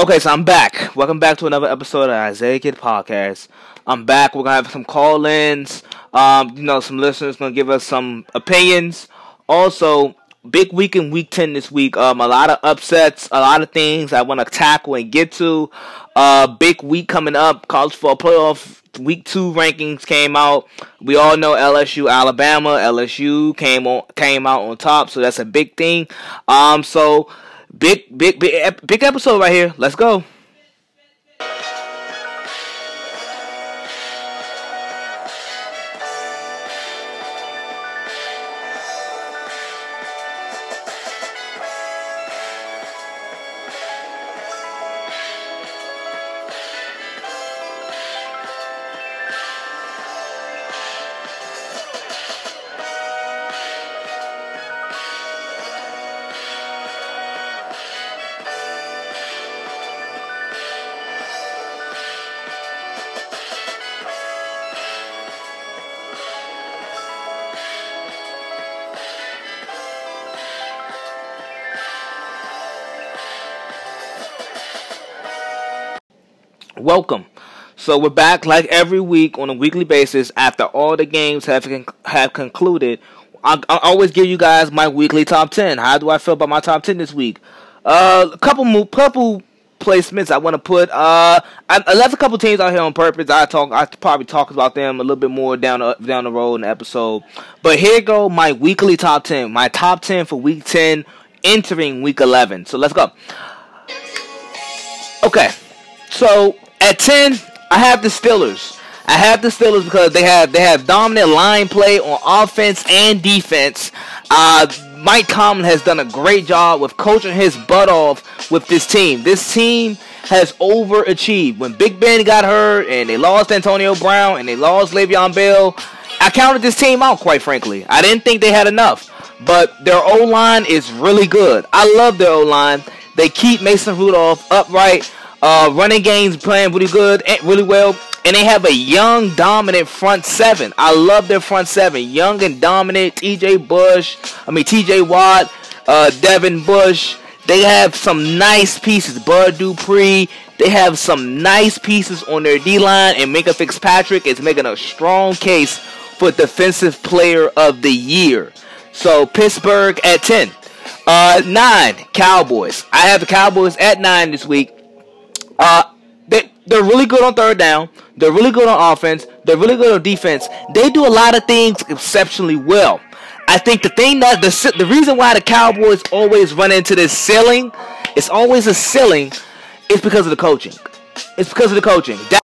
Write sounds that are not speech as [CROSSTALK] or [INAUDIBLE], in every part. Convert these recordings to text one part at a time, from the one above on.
Okay, so I'm back. Welcome back to another episode of Isaiah Kid Podcast. I'm back. We're gonna have some call-ins. Um, you know, some listeners gonna give us some opinions. Also, big week in week ten this week. Um, a lot of upsets, a lot of things I want to tackle and get to. Uh, big week coming up. College football playoff week two rankings came out. We all know LSU, Alabama. LSU came on came out on top, so that's a big thing. Um, so Big, big, big, big episode right here. Let's go. Welcome. So we're back like every week on a weekly basis after all the games have have concluded. I, I always give you guys my weekly top ten. How do I feel about my top ten this week? Uh, a couple couple placements I want to put. Uh, I, I, left a couple teams out here on purpose. I talk. I probably talk about them a little bit more down the, down the road in the episode. But here go my weekly top ten. My top ten for week ten entering week eleven. So let's go. Okay, so at 10, I have the Steelers. I have the Steelers because they have they have dominant line play on offense and defense. Uh, Mike Tomlin has done a great job with coaching his butt off with this team. This team has overachieved. When Big Ben got hurt and they lost Antonio Brown and they lost Le'Veon Bell, I counted this team out. Quite frankly, I didn't think they had enough. But their O line is really good. I love their O line. They keep Mason Rudolph upright. Uh, running games playing really good, eh, really well, and they have a young, dominant front seven. I love their front seven, young and dominant. T.J. Bush, I mean T.J. Watt, uh, Devin Bush. They have some nice pieces. Bud Dupree. They have some nice pieces on their D line, and Minkah Fitzpatrick is making a strong case for Defensive Player of the Year. So Pittsburgh at ten. Uh, nine Cowboys. I have the Cowboys at nine this week. Uh, they they're really good on third down. They're really good on offense. They're really good on defense. They do a lot of things exceptionally well. I think the thing that the the reason why the Cowboys always run into this ceiling, it's always a ceiling, is because of the coaching. It's because of the coaching. That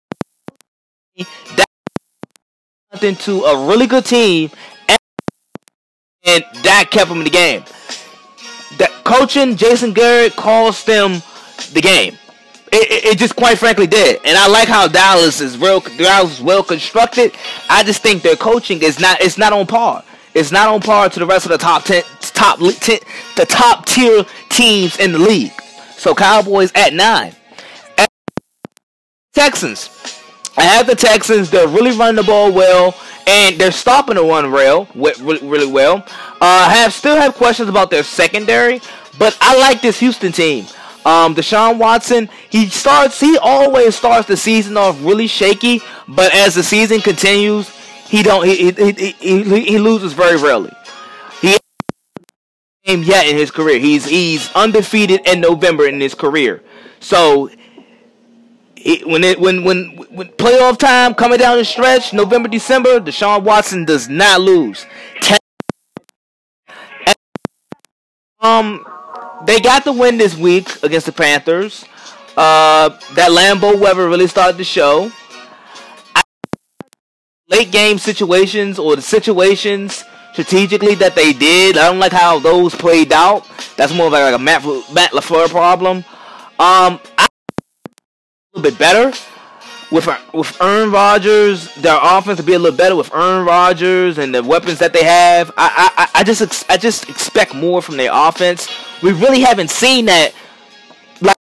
that into a really good team, and, and that kept them in the game. That coaching, Jason Garrett calls them the game. It, it, just quite frankly did, and I like how Dallas is real. Dallas is well constructed. I just think their coaching is not. It's not on par. It's not on par to the rest of the top ten, top ten, the top tier teams in the league. So Cowboys at nine. At Texans. I have the Texans. They're really running the ball well, and they're stopping the run rail really, really well. Uh, have still have questions about their secondary, but I like this Houston team. Um, Deshaun Watson, he starts, he always starts the season off really shaky, but as the season continues, he don't, he, he, he, he, he loses very rarely. He game yet in his career. He's he's undefeated in November in his career. So he, when it when when when playoff time coming down the stretch, November December, Deshaun Watson does not lose. Um, they got the win this week against the Panthers. Uh, that Lambeau weather really started the show. late game situations or the situations strategically that they did, I don't like how those played out. That's more of like a Matt, Matt LaFleur problem. Um, I a little bit better with uh, with Aaron Rodgers, their offense to be a little better with Aaron Rodgers and the weapons that they have. I I, I just I just expect more from their offense. We really haven't seen that like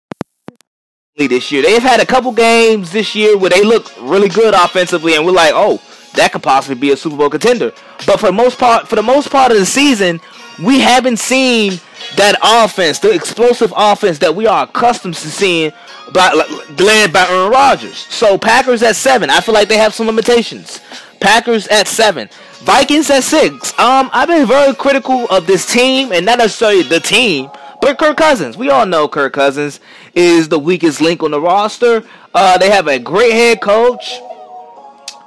this year. They've had a couple games this year where they look really good offensively, and we're like, oh, that could possibly be a Super Bowl contender. But for the most part, for the most part of the season, we haven't seen that offense, the explosive offense that we are accustomed to seeing led by Aaron Rodgers. So Packers at seven. I feel like they have some limitations. Packers at seven. Vikings at six. Um, I've been very critical of this team, and not necessarily the team, but Kirk Cousins. We all know Kirk Cousins is the weakest link on the roster. Uh, they have a great head coach.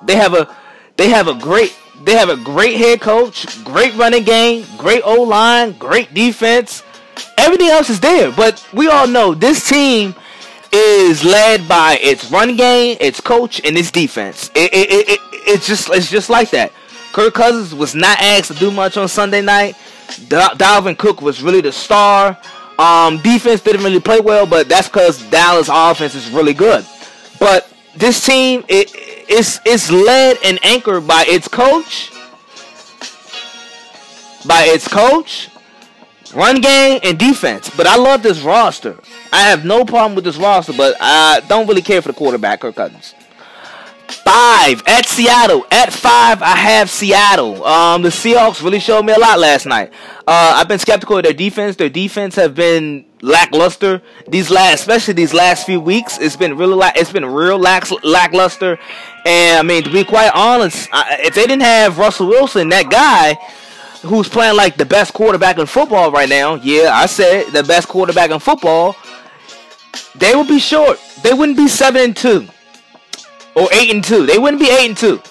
They have a they have a great they have a great head coach, great running game, great O line, great defense. Everything else is there, but we all know this team is led by its run game, its coach, and its defense. It, it, it, it, it's just it's just like that. Kirk Cousins was not asked to do much on Sunday night. Dalvin Cook was really the star. Um, defense didn't really play well, but that's because Dallas offense is really good. But this team, it, it's it's led and anchored by its coach, by its coach, run game and defense. But I love this roster. I have no problem with this roster, but I don't really care for the quarterback, Kirk Cousins. Five at Seattle. At five, I have Seattle. Um, the Seahawks really showed me a lot last night. Uh, I've been skeptical of their defense. Their defense have been lackluster these last, especially these last few weeks. It's been really, la- it's been real lax- lackluster. And I mean, to be quite honest, if they didn't have Russell Wilson, that guy who's playing like the best quarterback in football right now, yeah, I said the best quarterback in football, they would be short. They wouldn't be seven and two or eight and two. They wouldn't be eight and two.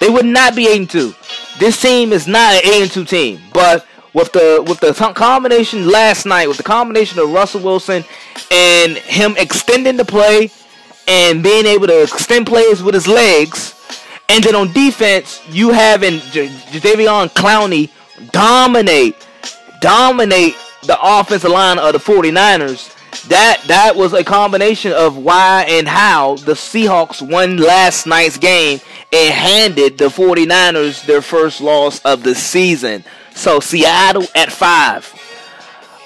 They would not be eight and two. This team is not an eight and two team. But with the with the combination last night, with the combination of Russell Wilson and him extending the play and being able to extend plays with his legs, and then on defense, you having J- Jadeveon Clowney dominate, dominate the offensive line of the 49ers that that was a combination of why and how the Seahawks won last night's game and handed the 49ers their first loss of the season. So Seattle at five.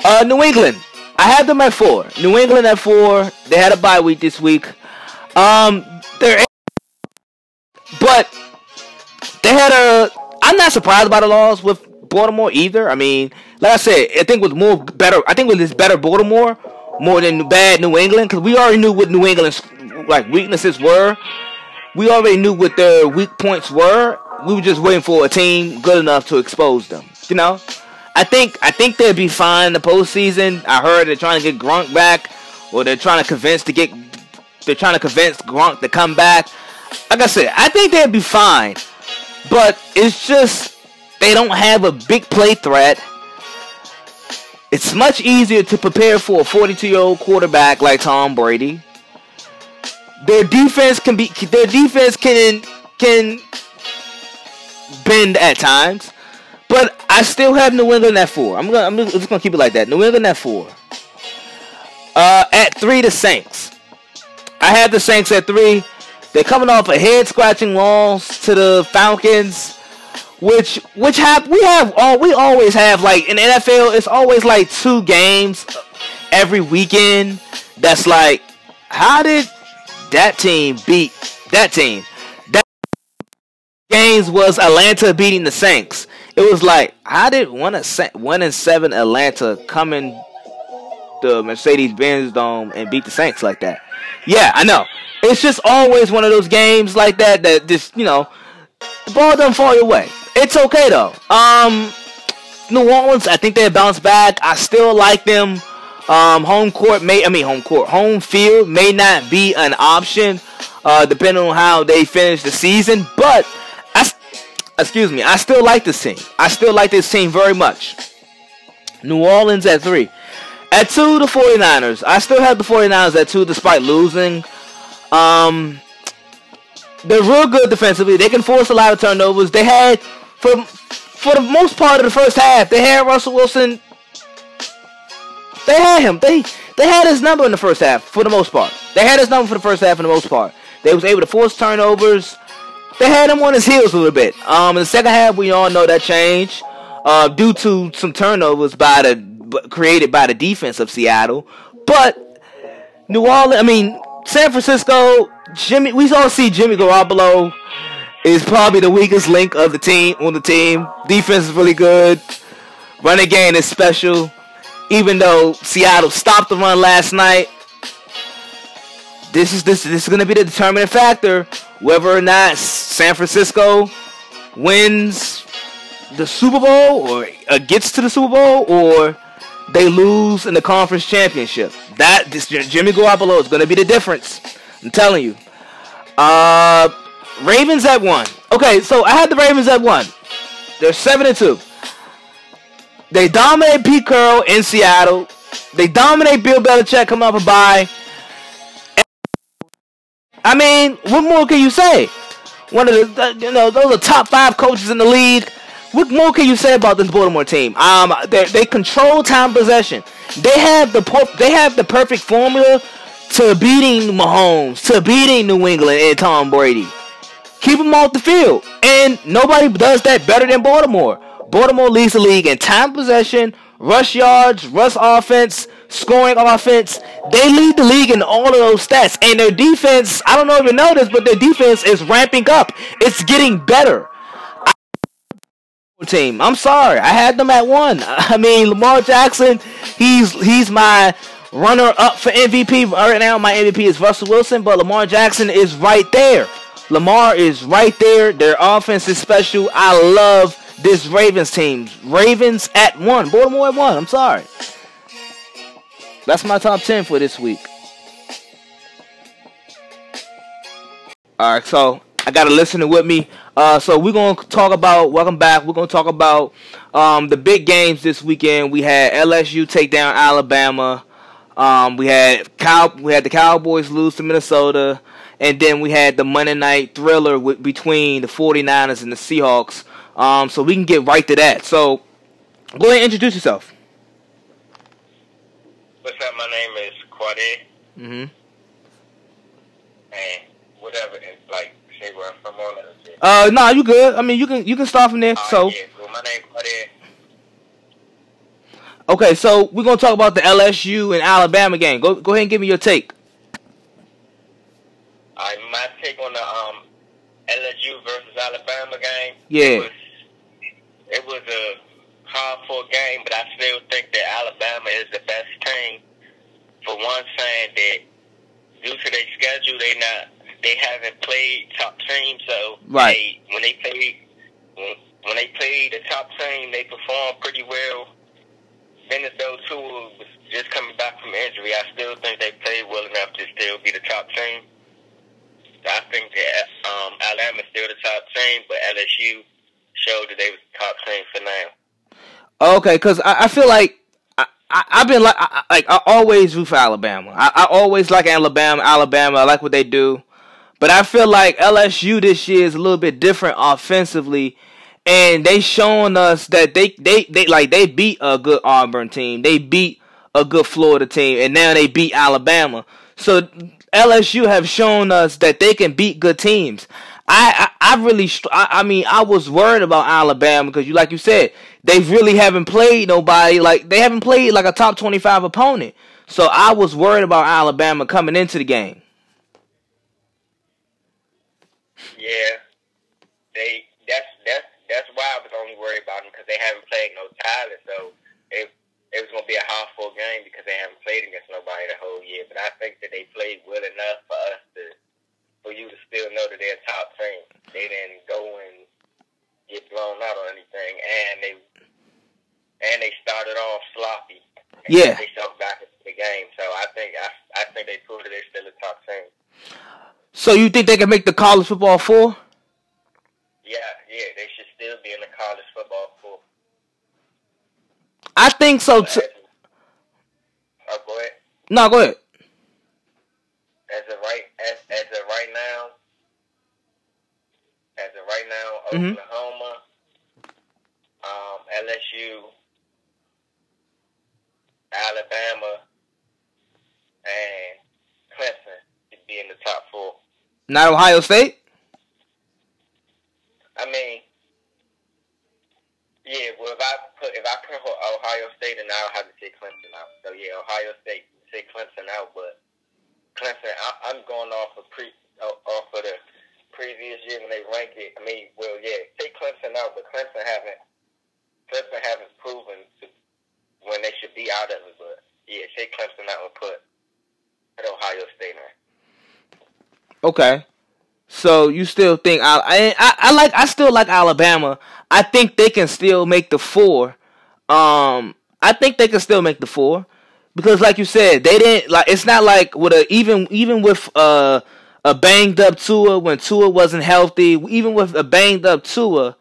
Uh, New England. I had them at four. New England at four. They had a bye week this week. Um, they're but they had a. I'm not surprised by the loss with Baltimore either. I mean, like I said, I think with more better. I think with this better Baltimore, more than bad New England because we already knew what New England's like weaknesses were. We already knew what their weak points were. We were just waiting for a team good enough to expose them. You know, I think I think they'll be fine in the postseason. I heard they're trying to get Gronk back, or they're trying to convince to get they're trying to convince Gronk to come back. Like I said, I think they'll be fine, but it's just they don't have a big play threat it's much easier to prepare for a 42 year old quarterback like Tom Brady. Their defense can be their defense can can bend at times, but I still have New England at four. I'm gonna I'm just gonna keep it like that. New England at four. Uh, at three, the Saints. I have the Saints at three. They're coming off a head scratching loss to the Falcons which which have we have all we always have like in NFL it's always like two games every weekend that's like how did that team beat that team? That games was Atlanta beating the Saints. It was like how did one of one and seven Atlanta come in the Mercedes-Benz Dome and beat the Saints like that? Yeah I know. It's just always one of those games like that that just you know the ball doesn't fall your way it's okay though. Um, New Orleans, I think they bounce back. I still like them. Um, home court may, I mean, home court, home field may not be an option, uh, depending on how they finish the season. But I, excuse me, I still like this team. I still like this team very much. New Orleans at three. At two, the 49ers. I still have the 49ers at two despite losing. Um, they're real good defensively. They can force a lot of turnovers. They had for for the most part of the first half, they had Russell Wilson. They had him. They they had his number in the first half for the most part. They had his number for the first half for the most part. They was able to force turnovers. They had him on his heels a little bit. Um, in the second half, we all know that changed uh, due to some turnovers by the created by the defense of Seattle. But New Orleans, I mean San Francisco, Jimmy. We all see Jimmy Garoppolo is probably the weakest link of the team on the team. Defense is really good. Running game is special. Even though Seattle stopped the run last night, this is this this is gonna be the determining factor whether or not San Francisco wins the Super Bowl or uh, gets to the Super Bowl or they lose in the conference championship. That this Jimmy Garoppolo is gonna be the difference. I'm telling you. Uh, Ravens at one. Okay, so I had the Ravens at one. They're seven and two. They dominate Pete Carroll in Seattle. They dominate Bill Belichick coming off a bye. I mean, what more can you say? One of the, you know, those are top five coaches in the league. What more can you say about this Baltimore team? Um, they, they control time possession. They have the they have the perfect formula to beating Mahomes, to beating New England and Tom Brady. Keep them off the field, and nobody does that better than Baltimore. Baltimore leads the league in time possession, rush yards, rush offense, scoring offense. They lead the league in all of those stats. And their defense, I don't know if you noticed, but their defense is ramping up. It's getting better. Team, I'm sorry, I had them at one. [LAUGHS] I mean, Lamar Jackson, he's he's my runner up for MVP right now. My MVP is Russell Wilson, but Lamar Jackson is right there. Lamar is right there. Their offense is special. I love this Ravens team. Ravens at one. Baltimore at one. I'm sorry. That's my top 10 for this week. All right, so I got to listen with me. Uh, so we're gonna talk about. Welcome back. We're gonna talk about um, the big games this weekend. We had LSU take down Alabama. Um, we had Cow. We had the Cowboys lose to Minnesota, and then we had the Monday night thriller with, between the 49ers and the Seahawks. Um, so we can get right to that. So go ahead and introduce yourself. What's up? My name is Quade. Mm-hmm. And whatever, like say where I'm from all that. Uh, no, nah, you good. I mean, you can you can start from there. Uh, so. Yeah, well, my name Quade. Okay, so we're gonna talk about the LSU and Alabama game. Go go ahead and give me your take. All right, my take on the um, LSU versus Alabama game. Yeah. It was, it was a hard fought game, but I still think that Alabama is the best team. For one, saying that due to their schedule, they not they haven't played top teams, so right. they, when they played when, when they played the top team, they performed pretty well. Dennis O'Toole was just coming back from injury. I still think they played well enough to still be the top team. I think that um, Alabama's still the top team, but LSU showed that they was the top team for now. Okay, because I, I, feel like I, have been like I, like I always root for Alabama. I, I always like Alabama. Alabama, I like what they do, but I feel like LSU this year is a little bit different offensively and they showing us that they they they like they beat a good Auburn team, they beat a good Florida team, and now they beat Alabama. So LSU have shown us that they can beat good teams. I I, I really I, I mean I was worried about Alabama because you like you said they really haven't played nobody like they haven't played like a top twenty five opponent. So I was worried about Alabama coming into the game. Yeah, they that's that's that's why I was only worried about them because they haven't played no talent. So it was gonna be a hard fought game because they haven't played against nobody the whole year. But I think that they played well enough for us to for you to still know that they're a top team. They didn't go and get blown out or anything, and they and they started off sloppy. yeah, they stuck back into the game. So I think I I think they proved that they're still a top team. So you think they can make the college football four? Yeah, yeah, they should still be in the college football. I think so too. Oh, go ahead. No, go ahead. As of right, as as of right now, as of right now, Mhm. Oklahoma, um, LSU, Alabama, and Clemson should be in the top four. Not Ohio State. I mean, yeah, well, if I put if I put Ohio State in, I'll have to say Clemson out. So yeah, Ohio State say Clemson out, but Clemson, I, I'm going off of pre off of the previous year when they ranked it. I mean, well, yeah, say Clemson out, but Clemson haven't Clemson haven't proven to, when they should be out of it. But yeah, say Clemson out and put at Ohio State in. Okay. So you still think I, I I like I still like Alabama. I think they can still make the four. Um, I think they can still make the four because, like you said, they didn't like. It's not like with a even even with uh, a banged up Tua when Tua wasn't healthy. Even with a banged up Tua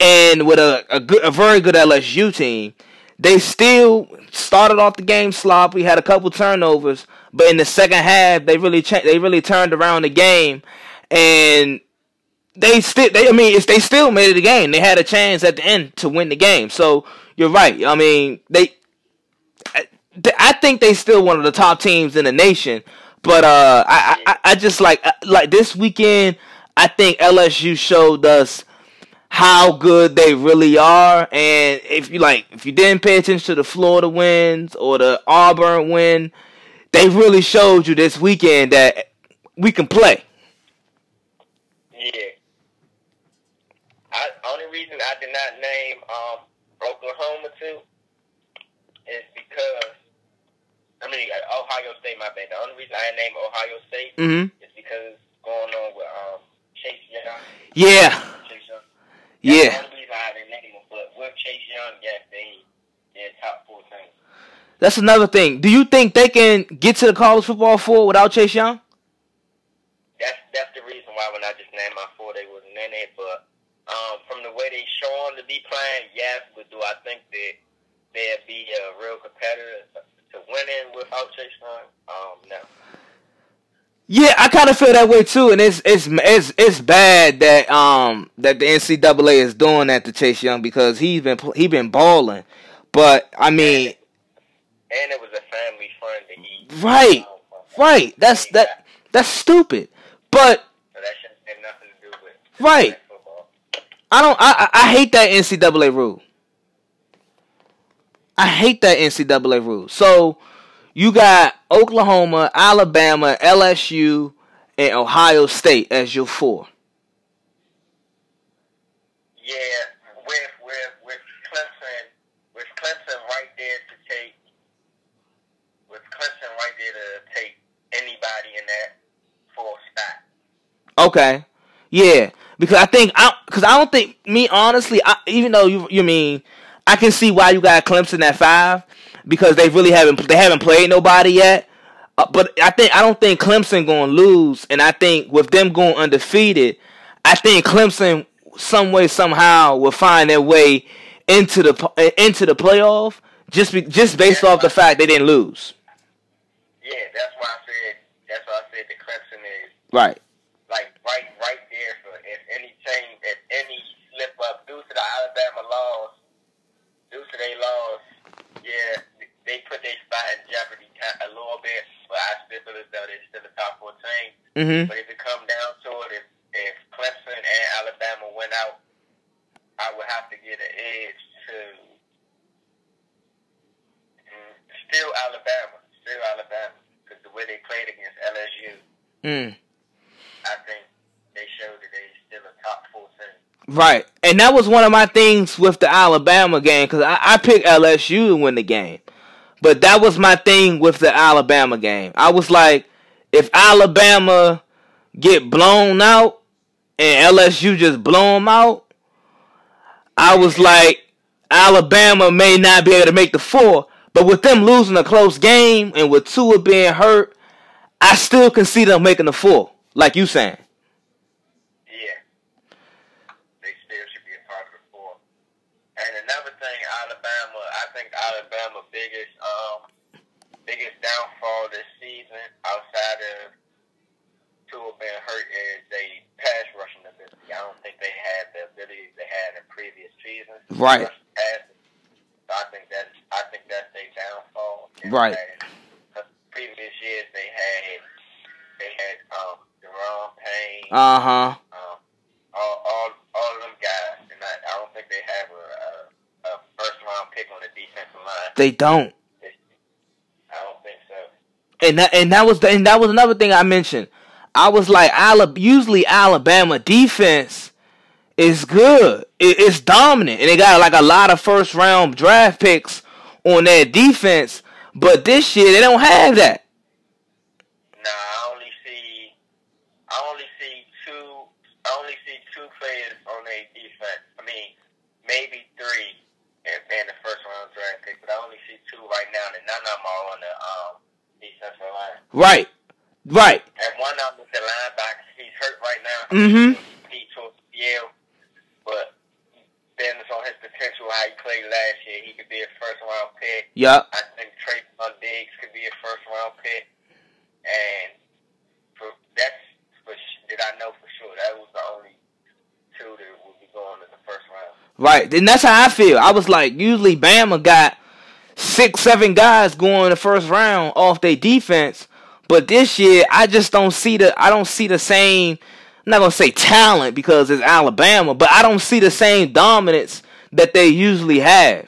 and with a a, good, a very good LSU team, they still started off the game sloppy. Had a couple turnovers, but in the second half, they really cha- they really turned around the game and they still they I mean they still made it a game. They had a chance at the end to win the game. So you're right. I mean they I think they still one of the top teams in the nation. But uh, I, I I just like uh, like this weekend. I think LSU showed us how good they really are. And if you like, if you didn't pay attention to the Florida wins or the Auburn win, they really showed you this weekend that we can play. Yeah. I only reason I did not name um, Oklahoma too is because I mean Ohio State. My bad. The only reason I named Ohio State mm-hmm. is because going on with um, Chase Young. Yeah. Chase Young. yeah. The only reason I didn't name him, but with Chase Young, yes, they they're top four team. That's another thing. Do you think they can get to the college football four without Chase Young? That's that's the reason why when I just named my four, they wasn't in it. But way they show them to be playing, yes. But do I think that they'd be a real competitor to winning without Chase Young? Um, no. Yeah, I kind of feel that way too, and it's it's it's it's bad that um that the NCAA is doing that to Chase Young because he's been he been balling, but I mean, and it was a family friend that he right, right. That's that that's stupid. But so that shouldn't have nothing to do with right. I don't. I I hate that NCAA rule. I hate that NCAA rule. So you got Oklahoma, Alabama, LSU, and Ohio State as your four. Yeah, with with with Clemson, with Clemson right there to take, with Clemson right there to take anybody in that full stack. Okay. Yeah, because I think I because I don't think me honestly, I, even though you you mean I can see why you got Clemson at five because they really haven't they haven't played nobody yet. Uh, but I think I don't think Clemson going to lose, and I think with them going undefeated, I think Clemson some way somehow will find their way into the into the playoff just be, just based off the fact they didn't lose. Yeah, that's why I said that's why I said the Clemson is right like right right there for if any team if any slip up due to the Alabama laws, due to their laws, yeah, they put their spot in jeopardy a little bit. But I still feel as though they're still the top four team. Mm-hmm. But if it come down to it, if if Clemson and Alabama went out, I would have to get an edge to mm, still Alabama, still Alabama, because the way they played against LSU. Mm. I think they showed that they still a top four team. Right, and that was one of my things with the Alabama game because I, I picked LSU to win the game, but that was my thing with the Alabama game. I was like, if Alabama get blown out and LSU just blow them out, I was like, Alabama may not be able to make the four, but with them losing a close game and with Tua being hurt, I still can see them making the four like you saying. Yeah, they still should be a part of the four. And another thing, Alabama, I think Alabama biggest um biggest downfall this season outside of Tua being hurt is they pass rushing ability. I don't think they had the ability they had in previous seasons. Right. So I think that's I think that's their downfall. Right. Because previous years they had they had um Daron Payne. Uh huh. Um, all, all, all of them guys, and I, I don't think they have a, a, a first round pick on the defensive line. They don't. I don't think so. And that and that was the, and that was another thing I mentioned. I was like, usually Alabama defense is good. It, it's dominant, and they got like a lot of first round draft picks on their defense. But this year they don't have that. Nah, I only see I only see two players on a defense. I mean, maybe three and being the first round draft pick, but I only see two right now, and none of them are on the um, defensive line. Right. Right. And one of them is the linebacker. He's hurt right now. Mm-hmm. He took Yale, but depends on his potential, how he played last year. He could be a first round pick. Yep. I think Trevon Diggs could be a first round pick, and for that's for did I know for sure that was the only two that would be going in the first round. Right. And that's how I feel. I was like, usually Bama got six, seven guys going in the first round off their defense. But this year, I just don't see the I don't see the same. I'm not gonna say talent because it's Alabama, but I don't see the same dominance that they usually have.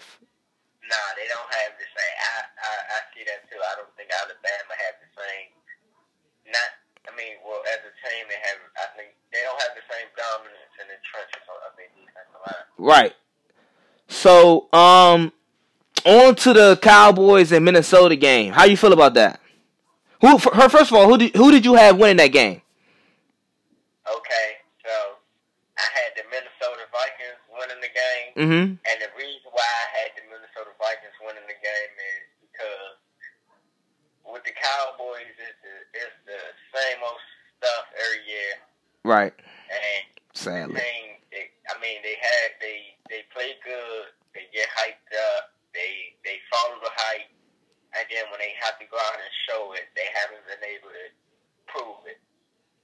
Nah, they don't have the same. I, I I see that too. I don't think Alabama have the same. Not, I mean, well, as a team, they have. I think they don't have the same dominance in the trenches of their defensive line. Right. So, um, on to the Cowboys and Minnesota game. How you feel about that? Who? Her first of all, who did who did you have winning that game? Okay, so I had the Minnesota Vikings winning the game, Mm-hmm. and the reason why I had the Minnesota Vikings winning the game is because with the Cowboys, it's the, it's the same old stuff every year, Right. and Sadly. team, they, I mean, they had they they play good, they get hyped up, they they follow the hype, and then when they have to go out and show it, they haven't been able to prove it.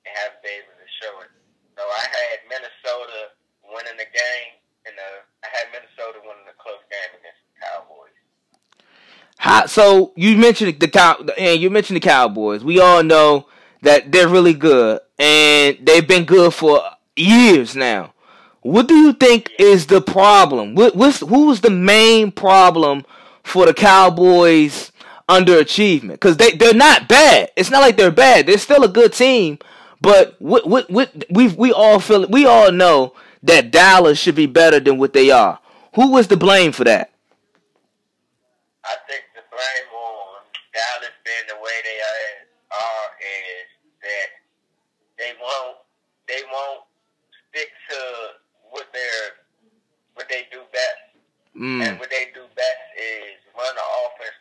They haven't been able to show it. So I had Minnesota winning the game, and uh, I had Minnesota winning the close game against the Cowboys. How, so you mentioned the cow and you mentioned the Cowboys. We all know that they're really good and they've been good for years now. What do you think is the problem? What, what's who's the main problem for the Cowboys underachievement? Because they they're not bad. It's not like they're bad. They're still a good team. But what what what we we all feel we all know that Dallas should be better than what they are. Who was to blame for that? I think the blame on Dallas being the way they are, are is that they won't they won't stick to what they're what they do best. And Mm. what they do best is run the offense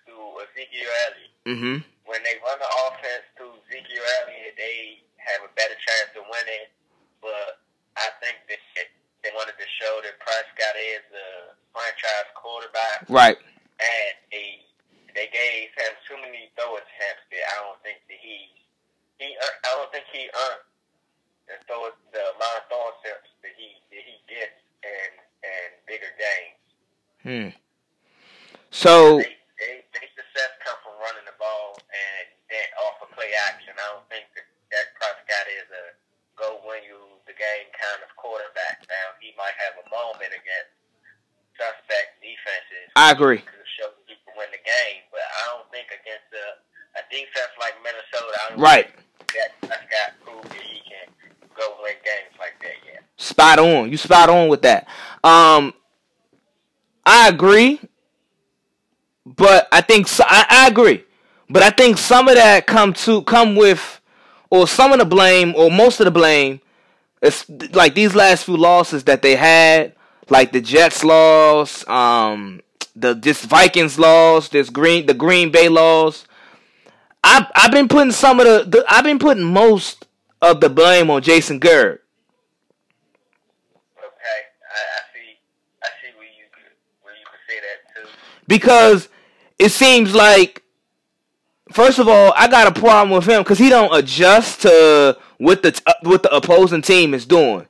Elliott. Mhm. When they run the offense through Ezekiel Elliott, they have a better chance of winning. But I think that they wanted to show that Prescott is a franchise quarterback Right. and they they gave him too many throw attempts that I don't think that he he I don't think he earned the throw the amount of throw attempts that he that he gets in in bigger games. Hmm. So they they success come from running the ball and then off of play action. I don't think that that Prescott is a go win you the game kind of quarterback. Now he might have a moment against suspect defenses. I agree. to show that he can win the game. But I don't think against a, a defense like Minnesota, I don't Right. think that Prescott proved that he can go win games like that yet. Spot on. You spot on with that. Um, I agree, but I think so, I, I agree, but I think some of that come to come with, or some of the blame, or most of the blame, is like these last few losses that they had, like the Jets loss, um, the this Vikings loss, this Green the Green Bay loss. I've I've been putting some of the, the I've been putting most of the blame on Jason Garrett. Okay, I, I see. I see where you could where you could say that too. because it seems like first of all I got a problem with him because he don't adjust to what the uh, what the opposing team is doing.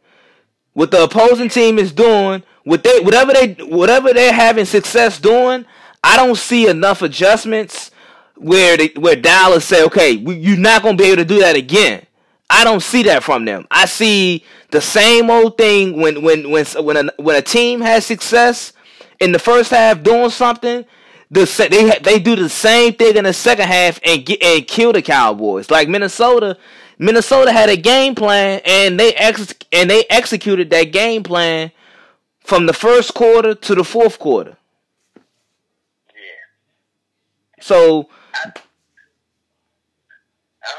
What the opposing team is doing, what they whatever they whatever they're having success doing, I don't see enough adjustments where where Dallas say, okay, we, you're not gonna be able to do that again. I don't see that from them. I see the same old thing when when when when a, when a team has success in the first half doing something, the they they do the same thing in the second half and get and kill the Cowboys. Like Minnesota, Minnesota had a game plan and they ex- and they executed that game plan from the first quarter to the fourth quarter. Yeah. So. I,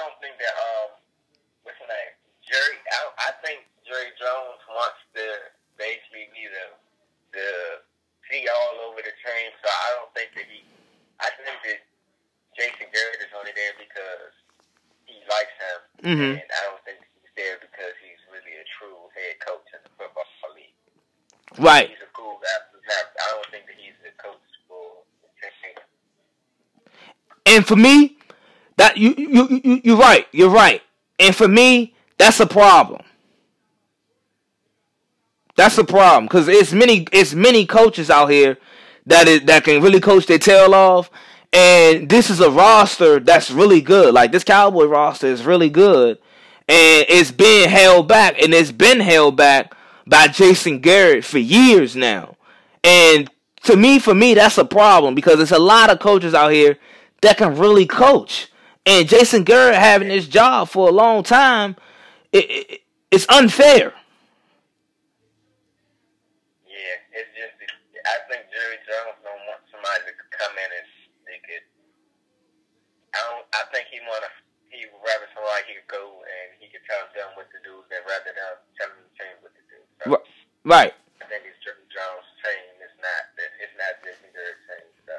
don't think that um, what's his name, Jerry. I, I think Jerry Jones wants to basically be the the see all over the train. So I think that he. I think that Jason Garrett is only there because he likes him, mm-hmm. and I don't think he's there because he's really a true head coach in the football league. Right. He's a cool guy. I don't think that he's a coach for. And for me, that you you you you're right. You're right. And for me, that's a problem. That's a problem because it's many it's many coaches out here that is that can really coach their tail off. And this is a roster that's really good. Like this Cowboy roster is really good, and it's been held back, and it's been held back by Jason Garrett for years now. And to me, for me, that's a problem because there's a lot of coaches out here that can really coach. And Jason Garrett having this job for a long time, it, it, it's unfair. Yeah, it's just I think Jerry Jones don't want somebody that could come in and they could. I don't. I think he want to. He would rather somebody he could go and he could tell them what to do than rather than tell them team what to do. So Right. I think it's Jerry Jones' team. It's not. It's not Jason Garrett's team. So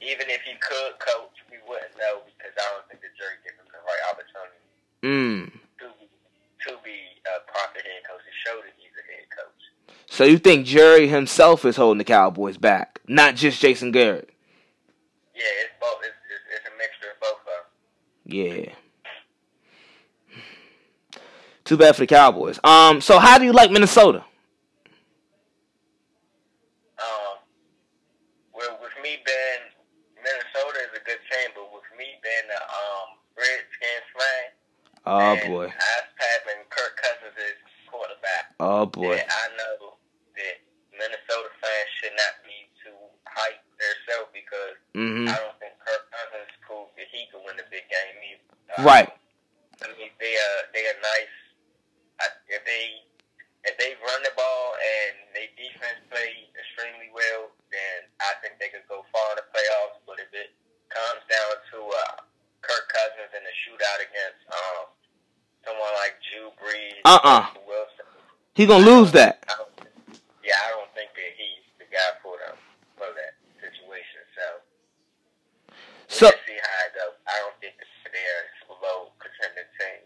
even if he could coach, we wouldn't know because I don't think that Jerry gave him the right opportunity Mm. to be to be a proper head coach to show that he's a head coach. So you think Jerry himself is holding the Cowboys back, not just Jason Garrett? Yeah, it's both. It's, it's, it's a mixture of both of them. Yeah. Too bad for the Cowboys. Um. So how do you like Minnesota? Um, well, with me being Minnesota is a good team, but with me being a um Redskins fan, Oh boy. us having Kirk Cousins as quarterback, Oh boy. I know that Minnesota fans should not be too hyped themselves because hmm I don't think Kirk Cousins proved that he could win the big game either. Uh, Right. I mean, they are they are nice. I, if they if they run the ball and they defense play extremely well, then I think they could go far in the playoffs. But if it comes down to uh, Kirk Cousins in a shootout against um, someone like Drew Brees, Uh-uh. Russell Wilson, He gonna lose that. I don't, yeah, I don't think that he's the guy for them for that situation. So So let's see how it goes. I don't think that they're a Super Bowl contending team,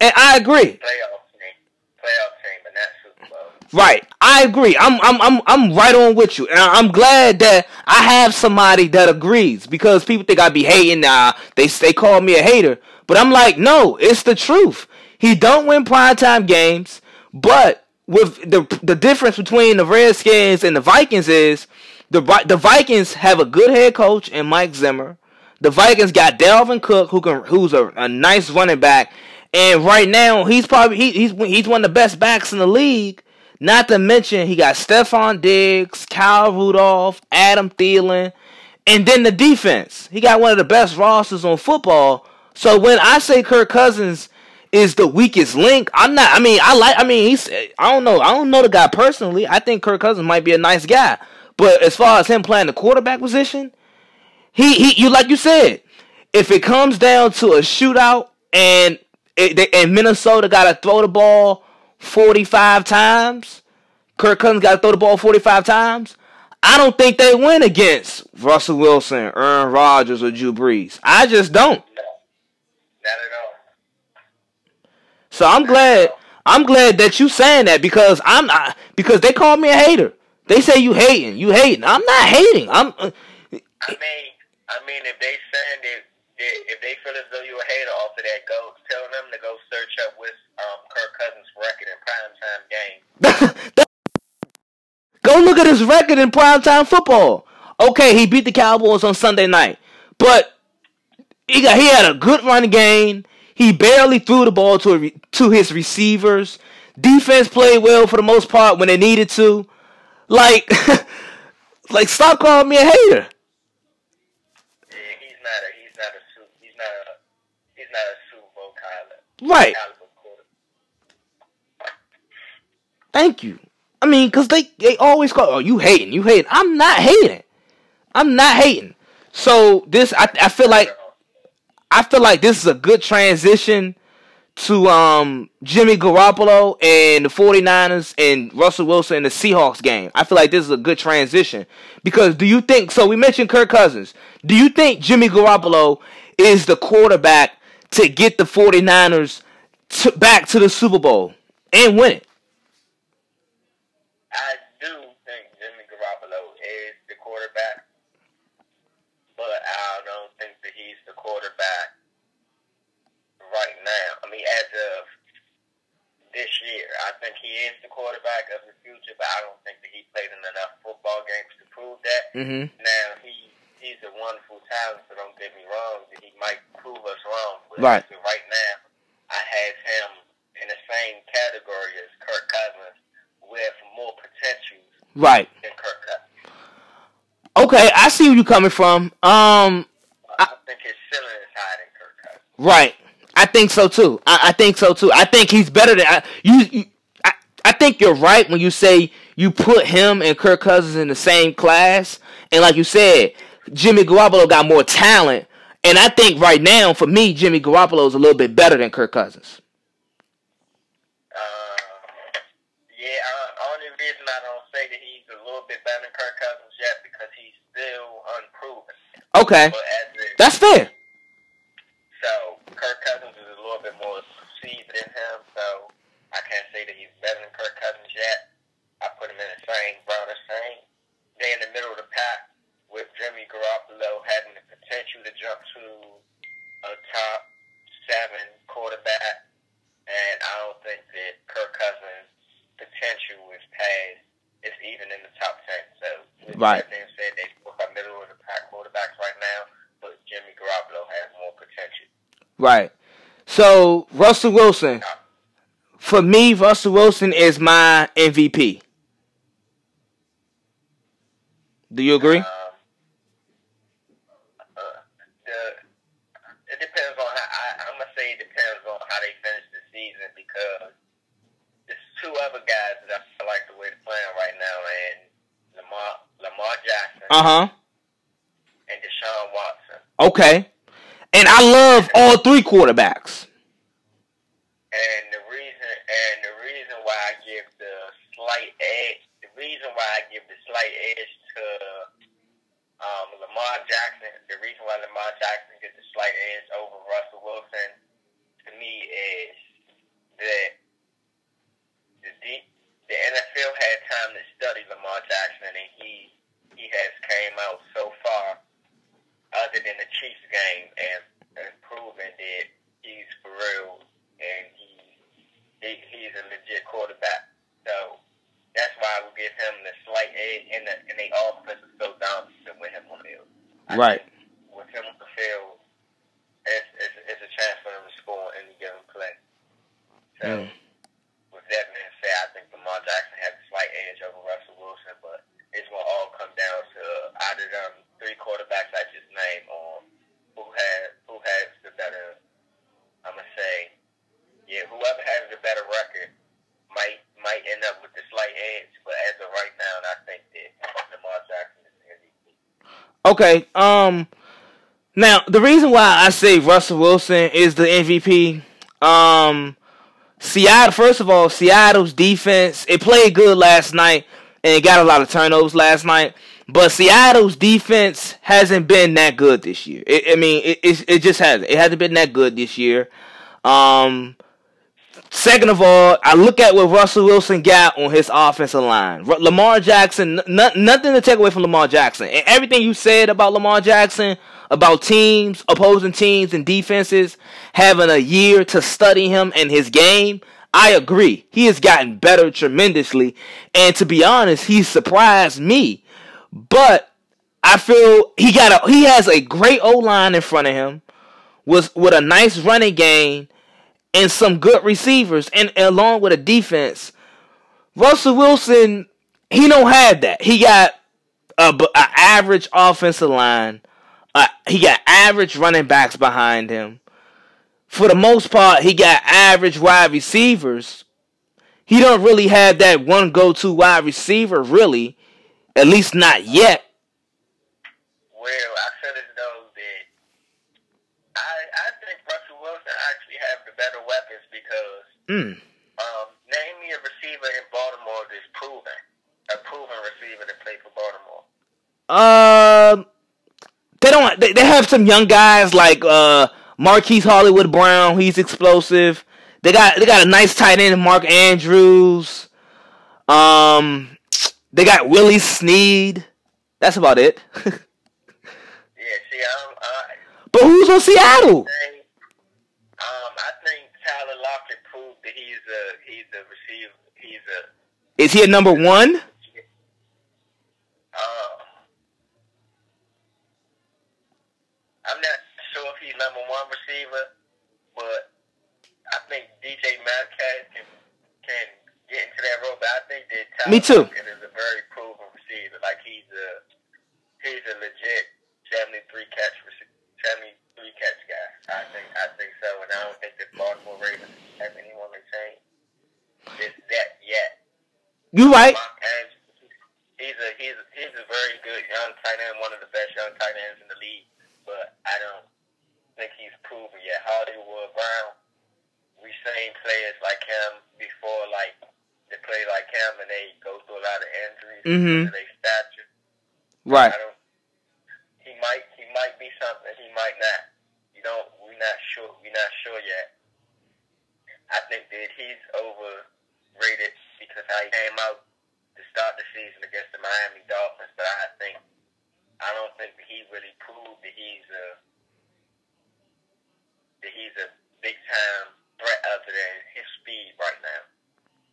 and I agree. playoff team, playoff team, but not Super Bowl. Right. I agree. I'm I'm I'm I'm right on with you. And I'm glad that I have somebody that agrees because people think I be hating now. They they call me a hater, but I'm like, no, it's the truth. He don't win primetime games, but with the the difference between the Redskins and the Vikings is the the Vikings have a good head coach in Mike Zimmer. The Vikings got Dalvin Cook, who can who's a, a nice running back, and right now he's probably he, he's he's one of the best backs in the league. Not to mention he got Stefon Diggs, Kyle Rudolph, Adam Thielen, and then the defense. He got one of the best rosters on football. So when I say Kirk Cousins is the weakest link, I'm not. I mean, I like. I mean, he's. I don't know. I don't know the guy personally. I think Kirk Cousins might be a nice guy, but as far as him playing the quarterback position, he he. You like you said, if it comes down to a shootout and it, they, and Minnesota got to throw the ball 45 times, Kirk Cousins got to throw the ball 45 times. I don't think they win against Russell Wilson, Aaron Rodgers, or Drew Brees. I just don't. No, not at all. So I'm glad. I'm glad that you saying that because I'm not because they call me a hater. They say you hating, you hating. I'm not hating. I'm. Uh, I mean, I mean, if they saying that if they feel as though you're a hater off of that, go tell them to go search up with um, Kirk Cousins' record in primetime games. [LAUGHS] Go look at his record in primetime football. Okay, he beat the Cowboys on Sunday night, but he got he had a good run game. He barely threw the ball to to his receivers. Defense played well for the most part when they needed to. Like, [LAUGHS] like stop calling me a hater. Yeah, he's not a he's not a Su- he's not a he's not a Super Bowl caliber Right. Thank you. I mean, cause they they always call oh you hating, you hating. I'm not hating. I'm not hating. So this I I feel like I feel like this is a good transition to um Jimmy Garoppolo and the 49ers and Russell Wilson and the Seahawks game. I feel like this is a good transition because do you think so we mentioned Kirk Cousins. Do you think Jimmy Garoppolo is the quarterback to get the 49ers to, back to the Super Bowl and win it? I do think Jimmy Garoppolo is the quarterback, but I don't think that he's the quarterback right now. I mean, as of this year, I think he is the quarterback of the future, but I don't think that he played in enough football games to prove that. Mm-hmm. Now he he's a wonderful talent, so don't get me wrong. That he might prove us wrong, but Right. right now, I have him in the same category as Kirk Cousins, with more potential Right. than Kirk Cousins. Okay, I see where you're coming from. Um, I, think his ceiling is higher than Kirk Cousins. right. I think so too. I, I think so too. I think he's better than I, you. you I, I think you're right when you say you put him and Kirk Cousins in the same class. And like you said, Jimmy Garoppolo got more talent. And I think right now, for me, Jimmy Garoppolo is a little bit better than Kirk Cousins. Uh, yeah, uh, only reason I don't say that he's a little bit better than Kirk Cousins yet because he's still unproven. Okay, a, that's fair. so Kirk Cousins is a little bit more seasoned than him, so I can't say that he's better than Kirk Cousins yet. I put him in the same, around the same. They in the middle of the pack with Jimmy Garoppolo having the potential to jump to a top seven quarterback, and I don't think that Kirk Cousins' potential is past. It's even in the top ten. So Right. that being said, they both are middle of the pack quarterbacks right now, but Jimmy Garoppolo has more potential. Right. So Russell Wilson, for me, Russell Wilson is my MVP. Do you agree? Uh, the, it depends on how. I, I'm gonna say it depends on how they finish the season because there's two other guys that I like the way they're playing right now, and Lamar Lamar Jackson Uh huh. and Deshaun Watson. Okay. And I love all three quarterbacks. And the reason and the reason why I give the slight edge, the reason why I give the slight edge to um, Lamar Jackson, the reason why Lamar Jackson gets the slight edge over Russell Wilson, to me is that the D, the NFL had time to study Lamar Jackson, and he he has came out so far, other than the Chiefs game, and, and proven that he's for real and he, he he's a legit quarterback. So that's why we give him the slight edge, and the and they offense is so dominant with him on the field. I Right. think With him on the field, it's, it's it's a chance for him to score in any given play. So Mm. with that being said, I think Lamar Jackson has a slight edge over Russell Wilson, but it's gonna all come down to out of them three quarterbacks I just named on who has who has the better. I'm gonna say, yeah, whoever has the better record might might end up with the slight edge, but as of right now, I think that Lamar Jackson is the MVP. Okay. Um. Now the reason why I say Russell Wilson is the MVP. Um. Seattle. First of all, Seattle's defense it played good last night and it got a lot of turnovers last night. But Seattle's defense hasn't been that good this year. It, I mean, it, it it just hasn't. It hasn't been that good this year. Um. Second of all, I look at what Russell Wilson got on his offensive line. R- Lamar Jackson, n- nothing to take away from Lamar Jackson. And everything you said about Lamar Jackson, about teams, opposing teams, and defenses having a year to study him and his game, I agree. He has gotten better tremendously. And to be honest, he's surprised me. But I feel he got a he has a great O line in front of him, with with a nice running game and some good receivers, and, along with a defense. Russell Wilson, he don't have that. He got a, a average offensive line. Uh, he got average running backs behind him. For the most part, he got average wide receivers. He don't really have that one go-to wide receiver, really. At least not yet. Well, I feel as though that I I think Russell Wilson actually have the better weapons because Mm. um, name me a receiver in Baltimore that's proven a proven receiver that played for Baltimore. Um, they don't. They, they have some young guys like uh, Marquise Hollywood Brown. He's explosive. They got they got a nice tight end, Mark Andrews. Um, they got Willie Snead. That's about it. [LAUGHS] yeah, see, I'm, I, but who's on Seattle? Um, I think Tyler Lockett proved that he's a he's a receiver. He's a. Is he a number one? Uh, I'm not sure if he's number one receiver, but I think DK Metcalf can can get into that role. But I think that Tyler Me too. Lockett is a very proven receiver. Like he's a he's a legit 73 catch receiver. 73 catch guy. I think I think so, and I don't think the Baltimore Ravens have anyone this that yet. You right. He's a he's a, he's a very good young tight end, one of the best young tight ends in the league. But I don't think he's proven yet. Hollywood Brown, We've seen players like him before, like they play like him, and they go through a lot of injuries mm-hmm. of stature. Right. I don't he might he might be something. He might not. You know, we're not sure. We're not sure yet. I think that he's overrated because how he came out to start the season against the Miami Dolphins. But I think I don't think that he really proved that he's a that he's a big time threat other than his speed right now.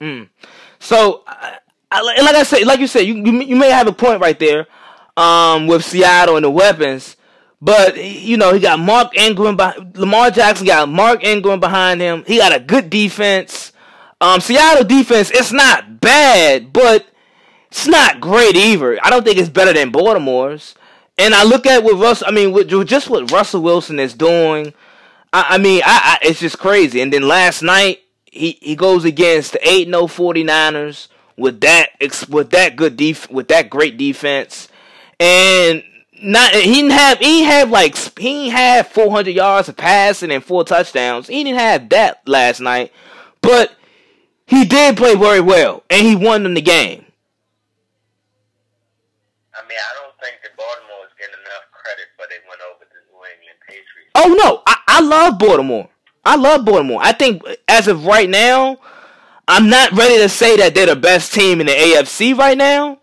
Mm. So, I, I, like I said, like you said, you, you you may have a point right there um, with Seattle and the weapons. But you know he got Mark Ingram. Lamar Jackson got Mark Ingram behind him. He got a good defense. Um, Seattle defense, it's not bad, but it's not great either. I don't think it's better than Baltimore's. And I look at what Russ. I mean, with, just what Russell Wilson is doing. I, I mean, I, I, it's just crazy. And then last night he, he goes against the eight 0 49ers with that with that good def with that great defense and not he didn't have he didn't have like he didn't have 400 yards of passing and four touchdowns. He didn't have that last night, but he did play very well and he won them the game. I mean, I don't think that Baltimore is getting enough credit, but they went over the New England Patriots. Oh no, I, I love Baltimore. I love Baltimore. I think as of right now, I'm not ready to say that they're the best team in the AFC right now,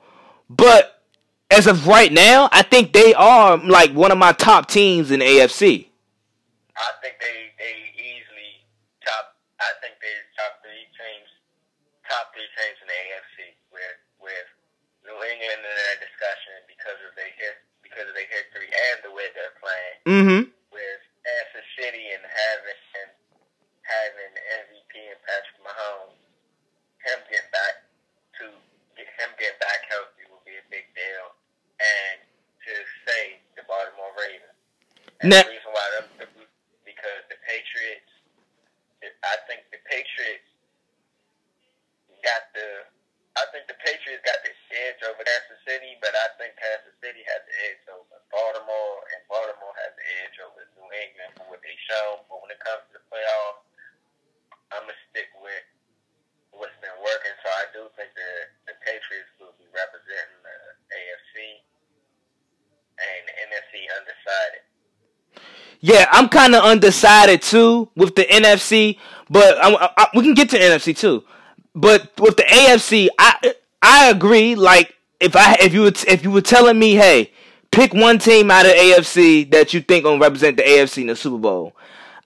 but as of right now, I think they are like one of my top teams in the AFC. I think they they easily top. I think they top three teams, top three teams in the AFC with with New England in that discussion because of their hit because of their history and the way they're playing. Mm-hmm. With Kansas City and having and having MVP and Patrick Mahomes, him getting back to get him getting back healthy will be a big deal and to say the Baltimore Ravens. Now, the reason why them, because the Patriots, I think the Patriots got the, I think the Patriots got the edge over Kansas City, but I think Kansas City has the edge over Baltimore, and Baltimore has the edge over New England for what they show. But when it comes to the playoffs, I'm gonna stick with what's been working. So I do think that the Patriots will be representing the AFC and the NFC undecided. Yeah, I'm kind of undecided too with the NFC, but I, I, we can get to NFC too. But with the AFC, I I agree. Like if I if you were, if you were telling me, hey, pick one team out of AFC that you think gonna represent the AFC in the Super Bowl,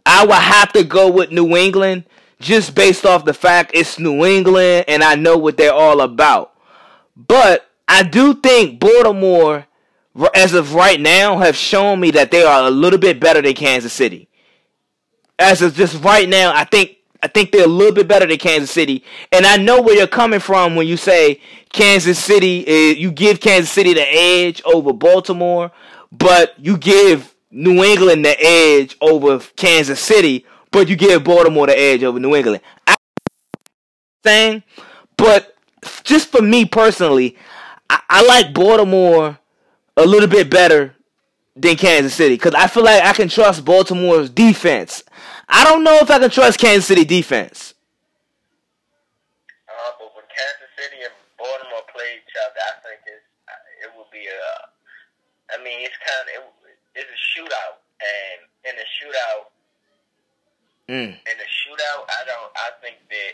I would have to go with New England just based off the fact it's New England and I know what they're all about. But I do think Baltimore as of right now, have shown me that they are a little bit better than Kansas City. As of just right now, I think I think they're a little bit better than Kansas City, and I know where you're coming from when you say Kansas City. You give Kansas City the edge over Baltimore, but you give New England the edge over Kansas City, but you give Baltimore the edge over New England. I saying, but just for me personally, I, I like Baltimore a little bit better than Kansas City because I feel like I can trust Baltimore's defense. I don't know if I can trust Kansas City defense. Uh, but when Kansas City and Baltimore play each other, I think it's, it will be a. I mean, it's kind of it, it's a shootout, and in the shootout, Mm. in a shootout, I don't. I think that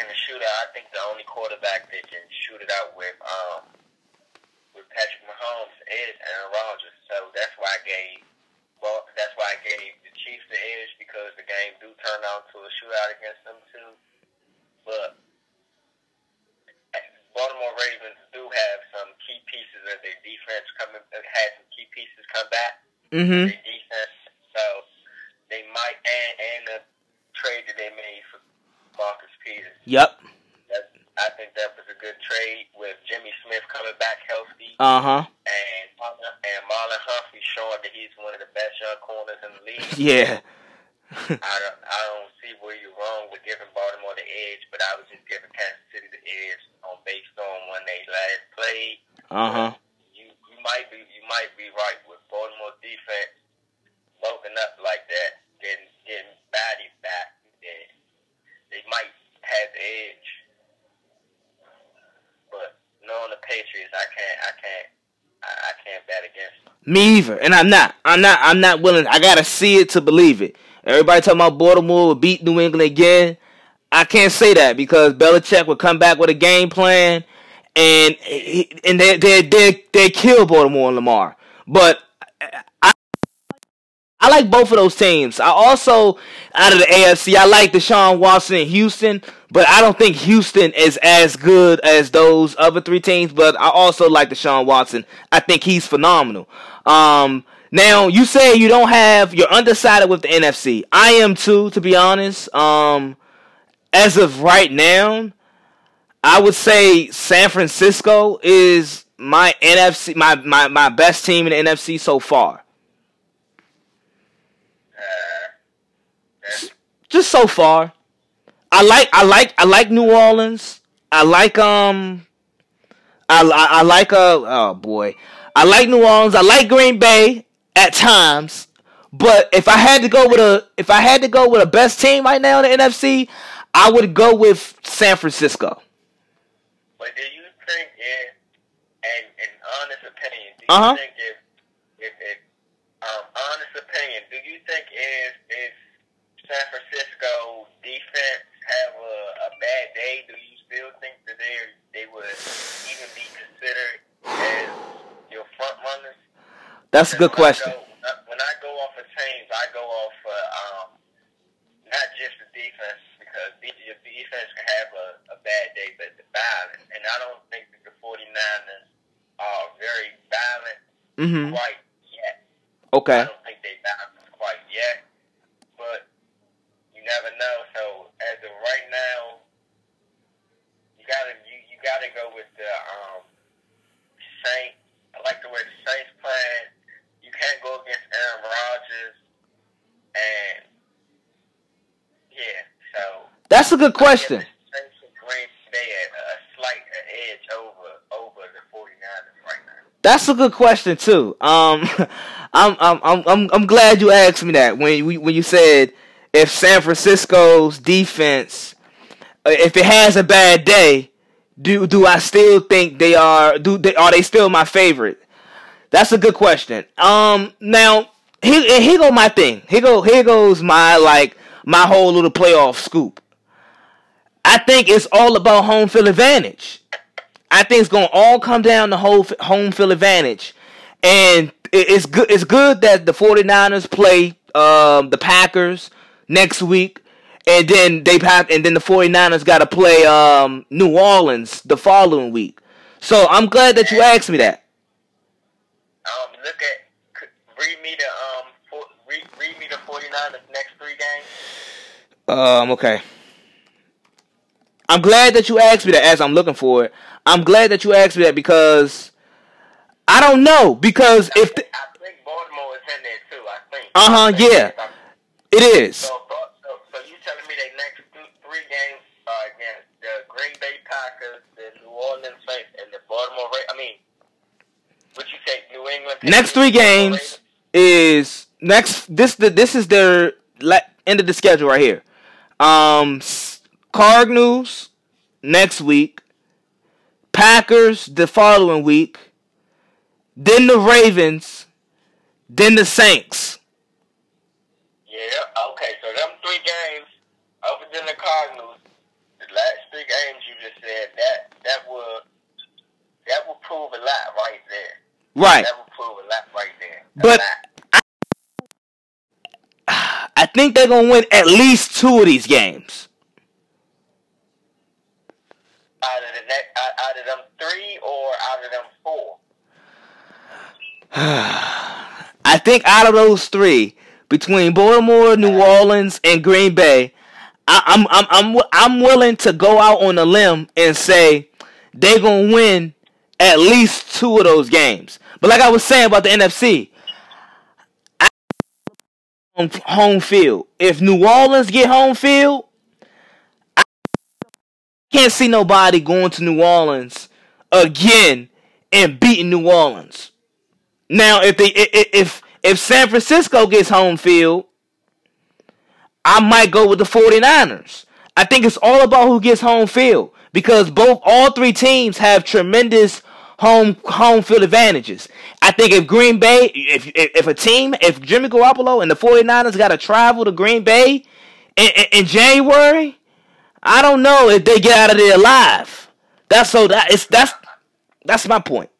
in the shootout, I think the only quarterback that can shoot it out with um with Patrick Mahomes is Aaron Rodgers. So that's why I gave. Well, that's why I gave Chiefs the edge because the game do turn out to a shootout against them too. But Baltimore Ravens do have some key pieces of their defense coming. Had some key pieces come back. Mm-hmm. Their defense, so they might and and the trade that they made for Marcus Peters. Yep. That, I think that was a good trade with Jimmy Smith coming back healthy Uh huh. and and Marlon Humphrey showing that he's one of the best young corners in the league. [LAUGHS] Yeah. I don't I don't see where you're wrong with giving Baltimore the edge, but I was just giving Kansas City the edge on based on when they last played. Uh huh. You you might be you might be right with Baltimore defense bulking up like that, getting getting bodies back. They, they might have the edge, but knowing the Patriots, I can't I can't I, I can't bet against. Me either, and I'm not. I'm not. I'm not willing. I gotta see it to believe it. Everybody talking about Baltimore will beat New England again. I can't say that because Belichick would come back with a game plan, and and they they they they kill Baltimore and Lamar. But I I like both of those teams. I also out of the AFC, I like Deshaun Watson in Houston, but I don't think Houston is as good as those other three teams. But I also like Deshaun Watson. I think he's phenomenal. Um, now you say you don't have you're undecided with the NFC. I am too, to be honest. Um, as of right now, I would say San Francisco is my NFC my my, my best team in the NFC so far. Uh, that's, just so far. I like I like I like New Orleans. I like um I I, I like uh oh boy. I like New Orleans. I like Green Bay at times. But if I had to go with a if I had to go with a best team right now in the NFC, I would go with San Francisco. but do you think if, and in honest opinion, do you Uh-huh. think if if, if um, honest opinion, do you think if if San Francisco defense have a, a bad day, do you still think that they they would even be considered as your front runners? That's a good When I question. go- when I- go off of teams, I go off uh, um, not just the defense because your defense can have a, a bad day, but the balance. And I don't think that the 49ers are very balanced Mhm. quite yet. Okay. I don't think they balanced quite yet, never know. So as of right now, you gotta you, you gotta go with the um, Saints. I like the way the Saints playing. You can't go against Aaron Rodgers, and yeah, so That's a good question. Saints and Green Bay at a slight edge over over the 49ers right now. That's a good question too. Um, [LAUGHS] I'm I'm I'm I'm I'm glad you asked me that when we when you said if San Francisco's defense, uh, if it has a bad day, do do I still think they are do they are they still my favorite? That's a good question. Um, now here here go my thing. Here go here goes my like my whole little playoff scoop. I think it's all about home field advantage. I think it's gonna all come down to home home field advantage, and it- it's good. It's good that the 49ers play um, the Packers next week, and then they have, and then the 49ers got to play um, New Orleans the following week. So I'm glad that you asked me that. Um, look at read me the um for, read, read me the 49ers next three games. Um, okay. I'm glad that you asked me that as I'm looking for it. I'm glad that you asked me that because I don't know because if the, I think Baltimore is in there too. I think. Uh-huh, yeah. It is. So, so, so you telling me they next two, three games are against the Green Bay Packers, the New Orleans Saints, and the Baltimore Ravens? I mean, what you say, New England? next three games is next this the this is their end of the schedule right here. Um Cardinals next week, Packers the following week, then the Ravens, then the Saints. Yeah, okay, so them three games, other than the Cardinals, the last three games you just said, that that will that will prove a lot right there. Right. That will prove a lot right there. A But. I, I think they're gonna win at least two of these games. out of the next, out, out of them three or out of them four. [SIGHS] I think out of those three, between Baltimore, New Orleans, and Green Bay, I, I'm I'm I'm I'm willing to go out on a limb and say they're gonna win at least two of those games. But like I was saying about the NFC, I home field. If New Orleans get home field, I can't see nobody going to New Orleans again and beating New Orleans. Now, if they if if San Francisco gets home field, I might go with the 49ers. I think it's all about who gets home field because both all three teams have tremendous home home field advantages. I think if Green Bay if if, if a team if Jimmy Garoppolo and the 49ers got to travel to Green Bay in, in, in January, I don't know if they get out of there alive. That's so that it's that's that's my point.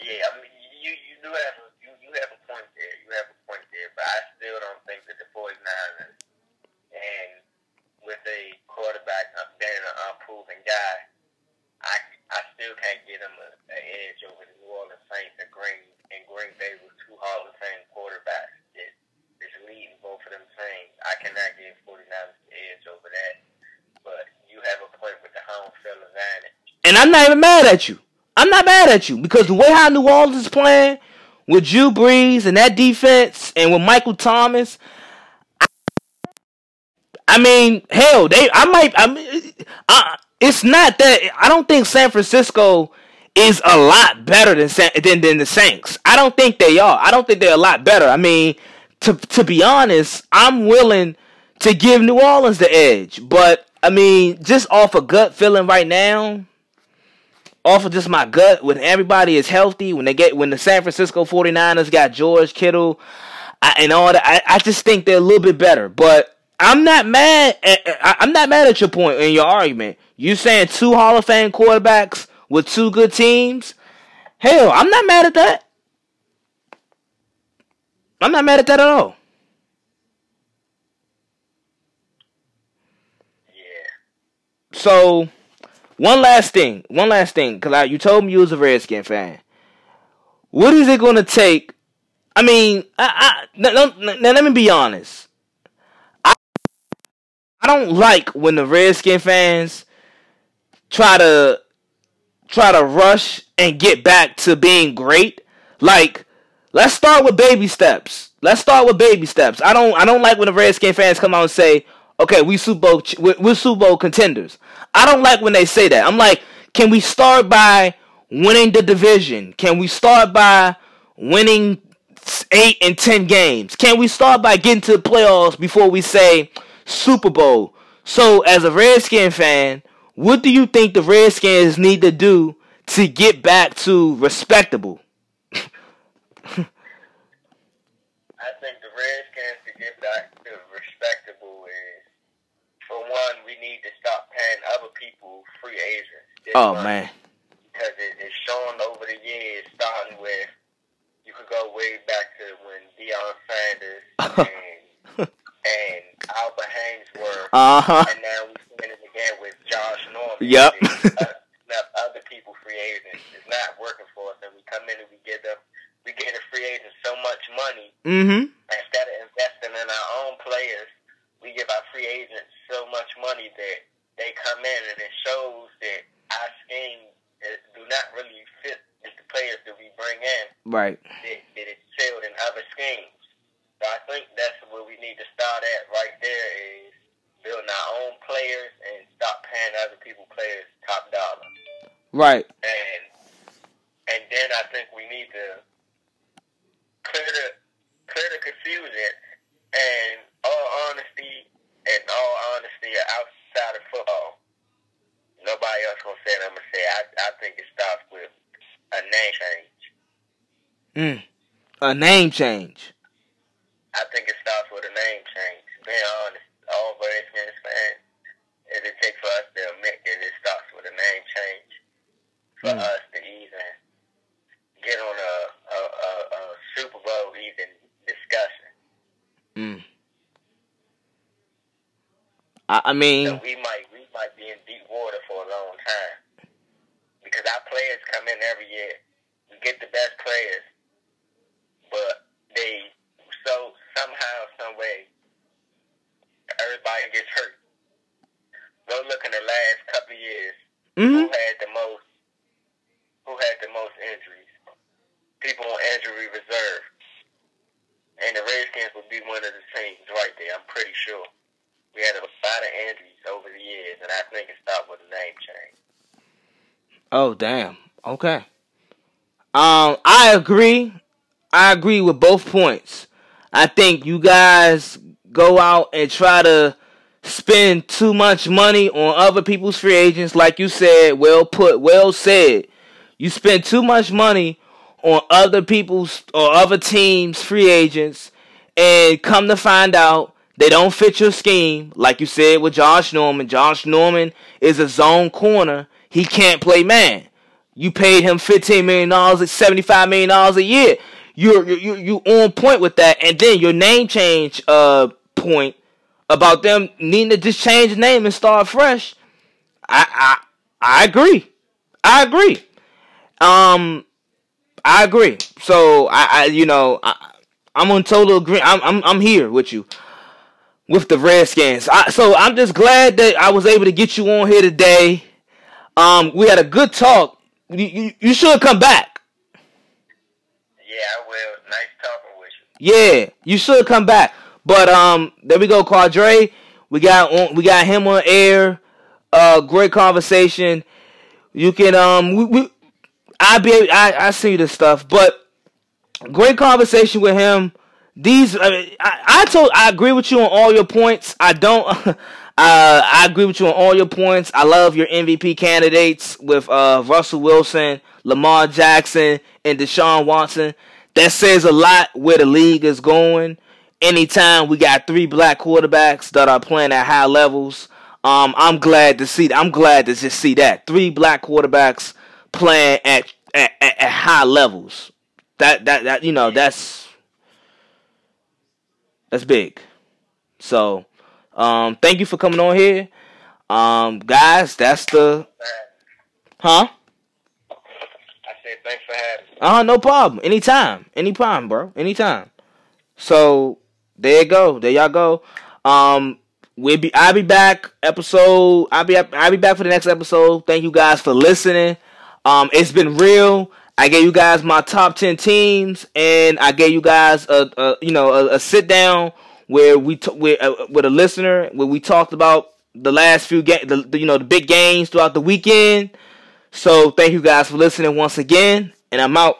Yeah, I mean, you you do have a, you, you have a point there. You have a point there, but I still don't think that the 49ers and with a quarterback uh, being an unproven guy, I I still can't get them an edge over the New Orleans Saints and Green and Green Bay with two Hall of Fame quarterbacks that is leading both of them teams. I cannot give 49ers the edge over that. But you have a point with the home field advantage. And I'm not even mad at you. I'm not mad at you because the way how New Orleans is playing with Drew Brees and that defense and with Michael Thomas, I, I mean, hell, they I might I mean, uh, it's not that I don't think San Francisco is a lot better than than than the Saints. I don't think they are. I don't think they're a lot better. I mean, to to be honest, I'm willing to give New Orleans the edge, but I mean, just off a gut feeling right now, off of just my gut, when everybody is healthy, when they get when the San Francisco 49ers got George Kittle I, and all that, I, I just think they're a little bit better. But I'm not mad. At, I'm not mad at your point in your argument. You saying two Hall of Fame quarterbacks with two good teams? Hell, I'm not mad at that. I'm not mad at that at all. Yeah. So, one last thing, one last thing, because you told me you was a Redskin fan. What is it going to take? I mean, I, I, now, now, now let me be honest. I, don't like when the Redskin fans try to try to rush and get back to being great. Like, let's start with baby steps. Let's start with baby steps. I don't I don't like when the Redskin fans come out and say, "Okay, we Super Bowl we're, we're Super Bowl contenders." I don't like when they say that. I'm like, can we start by winning the division? Can we start by winning eight and ten games? Can we start by getting to the playoffs before we say Super Bowl? So, as a Redskin fan, what do you think the Redskins need to do to get back to respectable? I think the Redskins to get back to respectable is, for one, we need to stop paying other people free agents. this Oh money. man. Because it, it's shown over the years, starting with, you could go way back to when Deion Sanders [LAUGHS] and, and Albert Haynesworth, Uh huh. and now we're seeing it again with Josh Norman. Yep. Uh, enough other people free agents. It's not working for us, and we come in and we give them, we give the free agent so much money Mm-hmm. instead of investing in our own players, we give our free agents so much money that they come in and it shows that our scheme is, do not really fit with the players that we bring in. Right. That, that it's failed in other schemes. So I think that's where we need to start at right there is building our own players and stop paying other people players top dollar. Right. And and then I think we need to clear the clear the confusion and all honesty and all honesty outside of football. Nobody else gonna say it, I'm gonna say I I think it starts with a name change. Mm. A a name change? I think it starts with a name change. Being honest, all Redskins fans, it take for us to admit that it starts with a name change for mm. us to even get on a, a, a, a Super Bowl even discussion. Mm. I, I mean, so we might be in deep water for a long time because our players come in every year. We get the best players, but they so somehow, some way, everybody gets hurt. Go look in the last couple of years. Mm-hmm. Who had the most? Who had the most injuries? People on injury reserve. And the Redskins would be one of the teams right there. I'm pretty sure. We had a lot of injuries over the years, and I think it stopped with a name change. Oh damn. Okay. Um, I agree. I agree with both points. I think you guys go out and try to spend too much money on other people's free agents, like you said, well put, well said. You spend too much money on other people's or other teams' free agents, and come to find out they don't fit your scheme, like you said with Josh Norman. Josh Norman is a zone corner. He can't play man. You paid him fifteen million dollars, seventy five million dollars a year you're you you on point with that, and then your name change uh point about them needing to just change the name and start fresh. I I I agree. I agree. Um, I agree. So I, I you know I, I'm on total agree. I'm I'm I'm here with you with the Redskins. I, so I'm just glad that I was able to get you on here today. Um, we had a good talk. You, you, you should come back. Yeah, I will. Nice talking with you. Yeah, you should come back. But um, there we go, Quadre. We got on, we got him on air. Uh, great conversation. You can um, we, we I be I I see this stuff, but great conversation with him. These I, mean, I, I told I agree with you on all your points. I don't. [LAUGHS] Uh, I agree with you on all your points. I love your MVP candidates with uh, Russell Wilson, Lamar Jackson, and Deshaun Watson. That says a lot where the league is going. Anytime we got three black quarterbacks that are playing at high levels, um, I'm glad to see. I'm glad to just see that three black quarterbacks playing at at, at high levels. That that that you know that's that's big. So um, thank you for coming on here. Um, guys, that's the. Huh? I said thanks for having me. Uh, no problem. Anytime. Anytime, bro. Anytime. So there you go. There y'all go. Um, we'll be. I'll be back. Episode. I'll be. I'll be back for the next episode. Thank you guys for listening. Um, it's been real. I gave you guys my top ten teams, and I gave you guys a, a you know a, a sit down where we t- with, uh, with a listener where we talked about the last few games, the, the, you know the big games throughout the weekend. So thank you guys for listening once again, and I'm out.